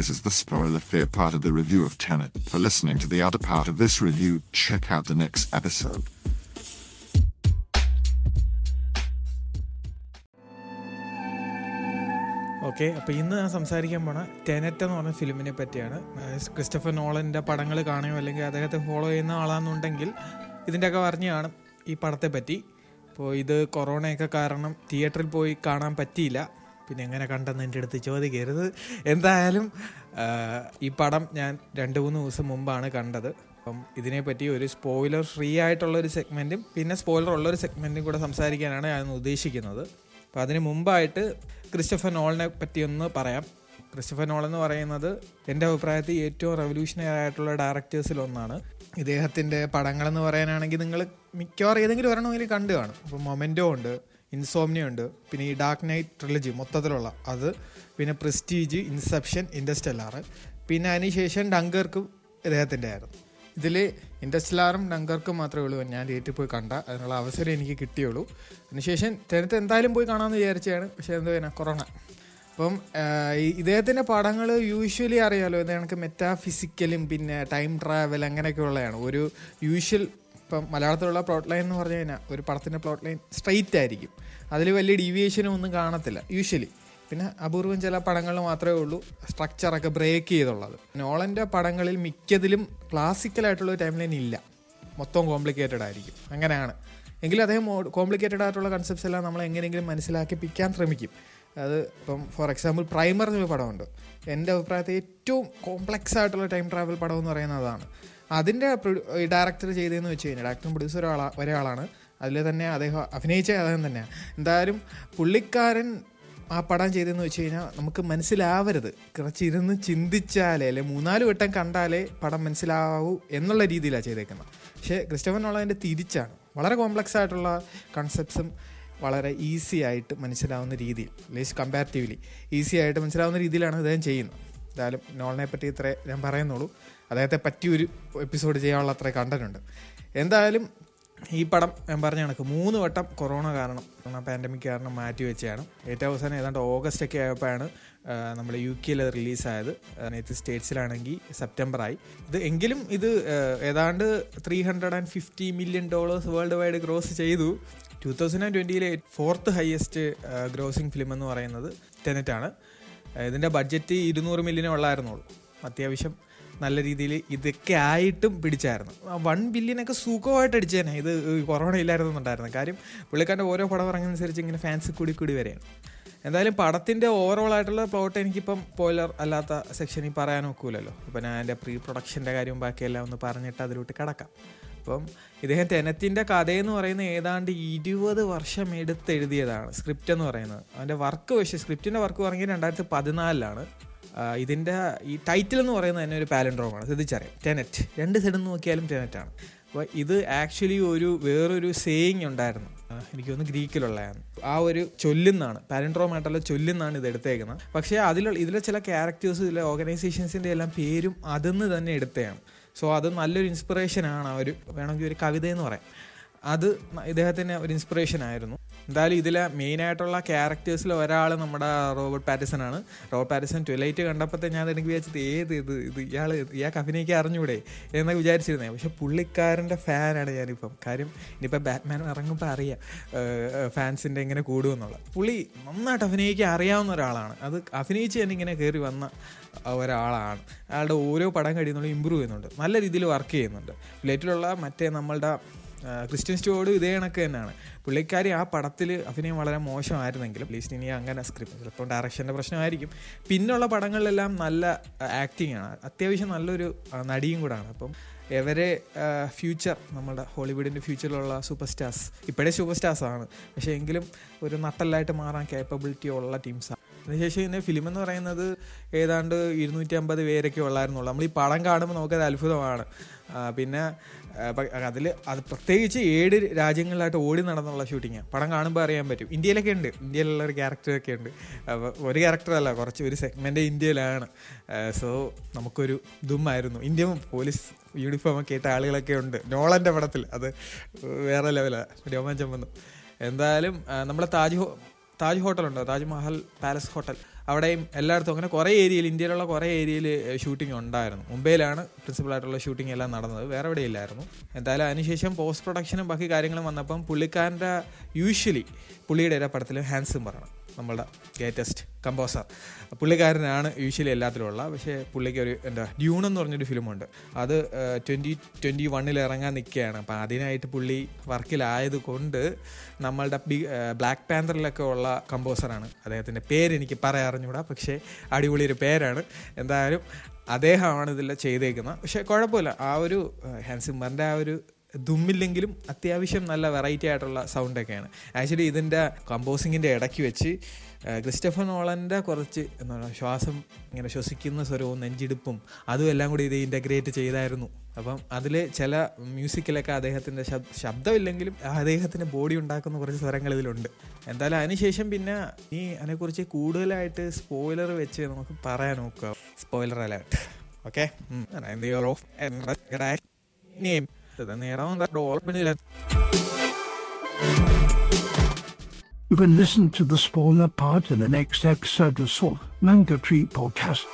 This is the spoiler fear part of the review of Tenet. For listening to the other part of this review, check out the next episode. Okay അപ്പോൾ ഇന്ന് ഞാൻ സംസാരിക്കാൻ പോണ Tenet എന്ന് പറഞ്ഞ ഫിലിമിനെ പറ്റിയാണ് Christopher നോളന്റെ പടങ്ങൾ കാണുകയോ അല്ലെങ്കിൽ അദ്ദേഹത്തെ ഫോളോ ചെയ്യുന്ന ആളാണെന്നുണ്ടെങ്കിൽ ഇതിന്റെയൊക്കെ പറഞ്ഞു കാണും ഈ പടത്തെ പറ്റി അപ്പോൾ ഇത് കൊറോണയൊക്കെ കാരണം തിയേറ്ററിൽ പോയി കാണാൻ പറ്റിയില്ല പിന്നെ എങ്ങനെ കണ്ടെന്ന് എന്റെ അടുത്ത് ചോദിക്കരുത്. എന്തായാലും ഈ പടം ഞാൻ രണ്ട് മൂന്ന് ദിവസം മുമ്പാണ് കണ്ടത്. അപ്പം ഇതിനെപ്പറ്റി ഒരു സ്പോയിലർ ഫ്രീ ആയിട്ടുള്ള ഒരു സെഗ്മെന്റും പിന്നെ സ്പോയിലർ ഉള്ള ഒരു സെഗ്മെന്റും കൂടെ സംസാരിക്കാനാണ് ഞാൻ ഉദ്ദേശിക്കുന്നത്. അപ്പോൾ അതിന് മുമ്പായിട്ട് ക്രിസ്റ്റഫർ നോളിനെ പറ്റി ഒന്ന് പറയാം. ക്രിസ്റ്റഫർ നോൾ എന്ന് പറയുന്നത് എന്റെ അഭിപ്രായത്തിൽ ഏറ്റവും റെവല്യൂഷണറി ആയിട്ടുള്ള ഡയറക്ടേഴ്സിൽ ഒന്നാണ്. ഇദ്ദേഹത്തിന്റെ പടങ്ങളെന്ന് പറയാനാണെങ്കിൽ നിങ്ങൾ മിക്കവാറും ഏതെങ്കിലും ഒരെണ്ണമെങ്കിലും കണ്ടു കാണും. അപ്പോൾ മൊമെന്റോ ഉണ്ട് ഇൻസോമിനിയ ഉണ്ട്. പിന്നെ ഈ ഡാർക്ക് നൈറ്റ് ട്രിലജി മൊത്തത്തിലുള്ള അത്. പിന്നെ പ്രസ്റ്റീജ് ഇൻസെപ്ഷൻ ഇൻഡസ്റ്റെല്ലാറ് പിന്നെ അതിനുശേഷം ഡങ്കർക്ക് ഇദ്ദേഹത്തിന്റെ ആയിരുന്നു ഇതിൽ ഇൻഡസ്റ്റലാറും ഡങ്കർക്കും മാത്രമേ ഉള്ളൂ. ഞാൻ ഡേറ്റിൽ പോയി കണ്ട. അതിനുള്ള അവസരം എനിക്ക് കിട്ടിയുള്ളൂ. അതിനുശേഷം തെരത്ത് എന്തായാലും പോയി കാണാമെന്ന് വിചാരിച്ചതാണ്. പക്ഷേ എന്താ പറയുക കൊറോണ. അപ്പം ഇദ്ദേഹത്തിന്റെ പടങ്ങൾ യൂഷ്വലി അറിയാലോ? ഇത് കണക്ക് മെറ്റാഫിസിക്കലും പിന്നെ ടൈം ട്രാവൽ അങ്ങനെയൊക്കെ ഉള്ളതാണ്. ഒരു യൂഷ്വൽ ഇപ്പം മലയാളത്തിലുള്ള പ്ലോട്ട് ലൈൻ എന്ന് പറഞ്ഞു കഴിഞ്ഞാൽ ഒരു പടത്തിന്റെ പ്ലോട്ട് ലൈൻ സ്ട്രെയിറ്റ് ആയിരിക്കും. അതിൽ വലിയ ഡീവിയേഷനും ഒന്നും കാണത്തില്ല യൂഷ്വലി പിന്നെ അപൂർവം ചില പടങ്ങൾ മാത്രമേ ഉള്ളൂ സ്ട്രക്ചറൊക്കെ ബ്രേക്ക് ചെയ്തുള്ളത്. നോളന്റെ പടങ്ങളിൽ മിക്കതിലും ക്ലാസിക്കലായിട്ടുള്ള ടൈം ലൈൻ ഇല്ല. മൊത്തം കോംപ്ലിക്കേറ്റഡ് ആയിരിക്കും. അങ്ങനെയാണ്. എങ്കിലും അദ്ദേഹം കോംപ്ലിക്കേറ്റഡ് ആയിട്ടുള്ള കൺസെപ്റ്റ്സ് എല്ലാം നമ്മൾ എങ്ങനെയെങ്കിലും മനസ്സിലാക്കിപ്പിക്കാൻ ശ്രമിക്കും. അത് ഇപ്പം ഫോർ എക്സാമ്പിൾ പ്രൈമർ എന്നൊരു പടമുണ്ട്. എന്റെ അഭിപ്രായത്തിൽ ഏറ്റവും കോംപ്ലക്സ് ആയിട്ടുള്ള ടൈം ട്രാവൽ പടം എന്ന് പറയുന്നത് അതാണ് അതിന്റെ ഡയറക്ടർ ചെയ്തതെന്ന് വെച്ച് കഴിഞ്ഞാൽ ഡയറക്ടറും പ്രൊഡ്യൂസർ ഒരാളാ ഒരാളാണ്. അതിൽ തന്നെ അദ്ദേഹം അഭിനയിച്ച അദ്ദേഹം തന്നെയാണ് എന്തായാലും പുള്ളിക്കാരൻ ആ പടം ചെയ്തതെന്ന് വെച്ച് കഴിഞ്ഞാൽ നമുക്ക് മനസ്സിലാവരുത്. കുറച്ച് ഇരുന്ന് ചിന്തിച്ചാലേ അല്ലെ മൂന്നാൽ വട്ടം കണ്ടാലേ പടം മനസ്സിലാവൂ എന്നുള്ള രീതിയിലാണ് ചെയ്തേക്കുന്നത്. പക്ഷേ ക്രിസ്റ്റഫൻ നോളതിന്റെ തിരിച്ചാണ്. വളരെ കോംപ്ലക്സ് ആയിട്ടുള്ള കൺസെപ്റ്റ്സും വളരെ ഈസി ആയിട്ട് മനസ്സിലാവുന്ന രീതിയിൽ അറ്റ്ലീസ്റ്റ് കമ്പാരിറ്റീവ്ലി ഈസി ആയിട്ട് മനസ്സിലാവുന്ന രീതിയിലാണ് അദ്ദേഹം ചെയ്യുന്നത്. എന്തായാലും നോളിനെ പറ്റി ഇത്രേ ഞാൻ പറയുന്നുള്ളൂ. അദ്ദേഹത്തെ പറ്റിയ ഒരു എപ്പിസോഡ് ചെയ്യാനുള്ള അത്ര കണ്ടന്റ് എന്തായാലും ഈ പടം ഞാൻ പറഞ്ഞ കണക്ക് മൂന്ന് വട്ടം കൊറോണ കാരണം പാൻഡമിക് കാരണം മാറ്റി വെച്ചാണ് ഏറ്റവും അവസാനം ഏതാണ്ട് ഓഗസ്റ്റ് ഒക്കെ ആയപ്പോഴാണ് നമ്മൾ യു കെയിൽ റിലീസായത് നെയ്ത്ത് സ്റ്റേറ്റ്സിലാണെങ്കിൽ സെപ്റ്റംബറായി. ഇത് എങ്കിലും ഇത് ഏതാണ്ട് three hundred and fifty million dollars worldwide gross ചെയ്തു ടു തൗസൻഡ് ആൻഡ് ട്വന്റിയിലെ ഫോർത്ത് ഹയസ്റ്റ് ഗ്രോസിങ് ഫിലിം എന്ന് പറയുന്നത് ടെനറ്റാണ് ഇതിന്റെ ബഡ്ജറ്റ് ഇരുന്നൂറ് മില്യനേ ഉള്ളായിരുന്നുള്ളൂ. അത്യാവശ്യം നല്ല രീതിയിൽ ഇതൊക്കെ ആയിട്ടും പിടിച്ചായിരുന്നു. വൺ ബില്യനൊക്കെ സുഖമായിട്ട് അടിച്ചേനെ. ഇത് കൊറോണ ഇല്ലായിരുന്നുണ്ടായിരുന്നു കാര്യം പുള്ളിക്കാരന്റെ ഓരോ പടം ഇറങ്ങുന്നതനുസരിച്ച് ഇങ്ങനെ ഫാൻസ് കൂടി കൂടി വരെയാണ്. എന്തായാലും പടത്തിന്റെ ഓവറോൾ ആയിട്ടുള്ള പ്ലോട്ട് എനിക്കിപ്പം പോയിലർ അല്ലാത്ത സെക്ഷനിൽ പറയാൻ ഒക്കൂലല്ലോ. അപ്പം ഞാൻ എന്റെ പ്രീ പ്രൊഡക്ഷന്റെ കാര്യവും ബാക്കിയെല്ലാം ഒന്ന് പറഞ്ഞിട്ട് അതിലോട്ട് കിടക്കാം. അപ്പം ഇദ്ദേഹം തെനത്തിന്റെ കഥയെന്ന് പറയുന്നത് ഏതാണ്ട് ഇരുപത് വർഷം എടുത്ത് എഴുതിയതാണ് സ്ക്രിപ്റ്റ് എന്ന് പറയുന്നത്. അവന്റെ വർക്ക് പക്ഷേ സ്ക്രിപ്റ്റിന്റെ വർക്ക് പറഞ്ഞത് രണ്ടായിരത്തി പതിനാലിലാണ്. ഇതിന്റെ ഈ ടൈറ്റിൽ എന്ന് പറയുന്നത് തന്നെ ഒരു പാലൻഡ്രോമാണ് ശ്രദ്ധിച്ചറിയാം. ടെനറ്റ് രണ്ട് സൈഡിൽ നിന്ന് നോക്കിയാലും ടെനറ്റാണ് അപ്പോൾ ഇത് ആക്ച്വലി ഒരു വേറൊരു സേയിങ് ഉണ്ടായിരുന്നു. എനിക്കൊന്ന് ഗ്രീക്കിലുള്ളതാണ്. ആ ഒരു ചൊല്ലുന്നാണ് പാലൻഡ്രോമായിട്ടുള്ള ചൊല്ലുന്നാണ് ഇത് എടുത്തേക്കുന്നത്. പക്ഷേ അതിലുള്ള ഇതിലെ ചില ക്യാരക്ടേഴ്സ് ഇതിലെ ഓർഗനൈസേഷൻസിന്റെ എല്ലാം പേരും അതിന്ന് തന്നെ എടുത്തതാണ്. സോ അത് നല്ലൊരു ഇൻസ്പിറേഷനാണ് ആ ഒരു വേണമെങ്കിൽ ഒരു കവിത എന്ന് പറയാം. അത് ഇദ്ദേഹത്തിന് ഒരു ഇൻസ്പിറേഷൻ ആയിരുന്നു. എന്തായാലും ഇതിലെ മെയിനായിട്ടുള്ള ക്യാരക്ടേഴ്സിൽ ഒരാൾ നമ്മുടെ റോബർട്ട് പാറ്റിസൺ ആണ് റോബർട്ട് പാറ്റിസൺ ട്വലൈറ്റ് കണ്ടപ്പോൾ ഞാൻ എനിക്ക് വിചാരിച്ചത് ഏത് ഇത്? ഇത് ഇയാൾ ഇയാൾക്ക് അഭിനയിക്കാൻ അറിഞ്ഞൂടെ? എന്നൊക്കെ വിചാരിച്ചിരുന്നേ. പക്ഷെ പുള്ളിക്കാരന്റെ ഫാനാണ് ഞാനിപ്പം. കാര്യം ഇനിയിപ്പോൾ ബാറ്റ്മാൻ ഇറങ്ങുമ്പോൾ അറിയാം ഫാൻസിന്റെ ഇങ്ങനെ കൂടുമെന്നുള്ളത് പുള്ളി നന്നായിട്ട് അഭിനയിക്കാൻ അറിയാവുന്ന ഒരാളാണ്. അത് അഭിനയിച്ച് തന്നെ ഇങ്ങനെ കയറി വന്ന ഒരാളാണ്. അയാളുടെ ഓരോ പടം കഴിയുന്നുള്ള ഇമ്പ്രൂവ് ചെയ്യുന്നുണ്ട്. നല്ല രീതിയിൽ വർക്ക് ചെയ്യുന്നുണ്ട്. പ്ലേറ്റിലുള്ള മറ്റേ നമ്മളുടെ ക്രിസ്ത്യൻ സ്റ്റോഡ് ഇതേ കണക്ക് തന്നെയാണ്. പുള്ളിക്കാരി ആ പടത്തിൽ അഭിനയം വളരെ മോശമായിരുന്നെങ്കിലും പ്ലീസ്റ്റ് ഇനി അങ്ങനെ സ്ക്രിപ്റ്റ് ചിലപ്പോൾ ഡയറക്ഷന്റെ പ്രശ്നമായിരിക്കും. പിന്നുള്ള പടങ്ങളിലെല്ലാം നല്ല ആക്ടിങ് ആണ്. അത്യാവശ്യം നല്ലൊരു നടിയും കൂടാണ്. അപ്പം എവരെ ഫ്യൂച്ചർ നമ്മുടെ ഹോളിവുഡിന്റെ ഫ്യൂച്ചറിലുള്ള സൂപ്പർ സ്റ്റാർസ് ഇപ്പോഴേ സൂപ്പർ സ്റ്റാർസ് ആണ്. പക്ഷേ എങ്കിലും ഒരു നട്ടലായിട്ട് മാറാൻ കേപ്പബിലിറ്റി ഉള്ള ടീംസാണ് അതിനുശേഷം ഇതിന്റെ ഫിലിം എന്ന് പറയുന്നത് ഏതാണ്ട് ഇരുന്നൂറ്റി അമ്പത് പേരൊക്കെ ഉള്ളായിരുന്നുള്ളൂ. നമ്മൾ ഈ പടം കാണുമ്പോൾ നമുക്കത് അത്ഭുതമാണ്. പിന്നെ അതിൽ അത് പ്രത്യേകിച്ച് ഏഴ് രാജ്യങ്ങളിലായിട്ട് ഓടി നടന്നുള്ള ഷൂട്ടിങ്ങാണ് പടം കാണുമ്പോൾ അറിയാൻ പറ്റും. ഇന്ത്യയിലൊക്കെ ഉണ്ട്. ഇന്ത്യയിലുള്ള ഒരു ക്യാരക്ടറൊക്കെ ഉണ്ട്. ഒരു ക്യാരക്ടറല്ല കുറച്ച് ഒരു സെഗ്മെന്റ് ഇന്ത്യയിലാണ്. സോ നമുക്കൊരു ഇതുമായിരുന്നു. ഇന്ത്യ പോലീസ് യൂണിഫോം ഒക്കെ ഇട്ട ആളുകളൊക്കെ ഉണ്ട്. നോളന്റെ പടത്തിൽ. അത് വേറെ ലെവലാണ് രോമാഞ്ചം വന്നു. എന്തായാലും നമ്മുടെ താജ് ഹോ Taj ഹോട്ടലുണ്ടോ? Taj Mahal palace hotel. അവിടെയും എല്ലായിടത്തും അങ്ങനെ കുറേ ഏരിയയിൽ ഇന്ത്യയിലുള്ള കുറേ ഏരിയയിൽ ഷൂട്ടിംഗ് ഉണ്ടായിരുന്നു. മുംബൈയിലാണ് പ്രിൻസിപ്പലായിട്ടുള്ള ഷൂട്ടിംഗ് എല്ലാം നടന്നത്. വേറെ എവിടെ ഇല്ലായിരുന്നു. എന്തായാലും അതിനുശേഷം പോസ്റ്റ് പ്രൊഡക്ഷനും ബാക്കി കാര്യങ്ങളും വന്നപ്പം പുള്ളിക്കാരന്റെ യൂഷ്വലി പുള്ളിയുടെ എല്ലാ പടത്തിലും ഹാൻസും പറയണം നമ്മളുടെ ലേറ്റസ്റ്റ് കമ്പോസർ. പുള്ളിക്കാരനാണ് യൂഷ്വലി എല്ലാത്തിലും ഉള്ള പക്ഷേ പുള്ളിക്ക് ഒരു എന്താ ഡ്യൂൺ എന്ന് പറഞ്ഞൊരു ഫിലിമുണ്ട്. അത് ട്വന്റി ട്വന്റി വണ്ണിൽ ഇറങ്ങാൻ നിൽക്കുകയാണ്. അപ്പം അതിനായിട്ട് പുള്ളി വർക്കിലായത് കൊണ്ട് നമ്മളുടെ ബി ബ്ലാക്ക് പാന്തറിലൊക്കെ ഉള്ള കമ്പോസറാണ്. അദ്ദേഹത്തിന്റെ പേര് എനിക്ക് പറയാൻ അറിഞ്ഞൂടാ പക്ഷേ അടിപൊളി ഒരു പേരാണ്. എന്തായാലും അദ്ദേഹമാണ് ഇതിൽ ചെയ്തേക്കുന്നത്. പക്ഷേ കുഴപ്പമില്ല. ആ ഒരു ഹാൻസിമറിന്റെ ആ ഒരു ദുമ്മില്ലെങ്കിലും അത്യാവശ്യം നല്ല വെറൈറ്റി ആയിട്ടുള്ള സൗണ്ടൊക്കെയാണ് ആക്ച്വലി ഇതിന്റെ കമ്പോസിങ്ങിന്റെ ഇടയ്ക്ക് വെച്ച് ക്രിസ്റ്റഫർ നോളന്റെ കുറച്ച് എന്താ പറയുക ശ്വാസം ഇങ്ങനെ ശ്വസിക്കുന്ന സ്വരവും നെഞ്ചിടിപ്പും അതും എല്ലാം കൂടി ഇത് ഇന്റഗ്രേറ്റ് ചെയ്തായിരുന്നു. അപ്പം അതിൽ ചില മ്യൂസിക്കിലൊക്കെ അദ്ദേഹത്തിന്റെ ശബ്ദമില്ലെങ്കിലും അദ്ദേഹത്തിന്റെ ബോഡി ഉണ്ടാക്കുന്ന കുറച്ച് സ്വരങ്ങൾ ഇതിലുണ്ട്. എന്തായാലും അതിനുശേഷം പിന്നെ ഈ അതിനെക്കുറിച്ച് കൂടുതലായിട്ട് സ്പോയിലർ വെച്ച് നമുക്ക് പറയാൻ നോക്കുക spoiler alert okay name നേരം ഡോൾപ്പിനില്ല You can listen to the spoiler part in the next episode of Soul Manga Tree Podcast.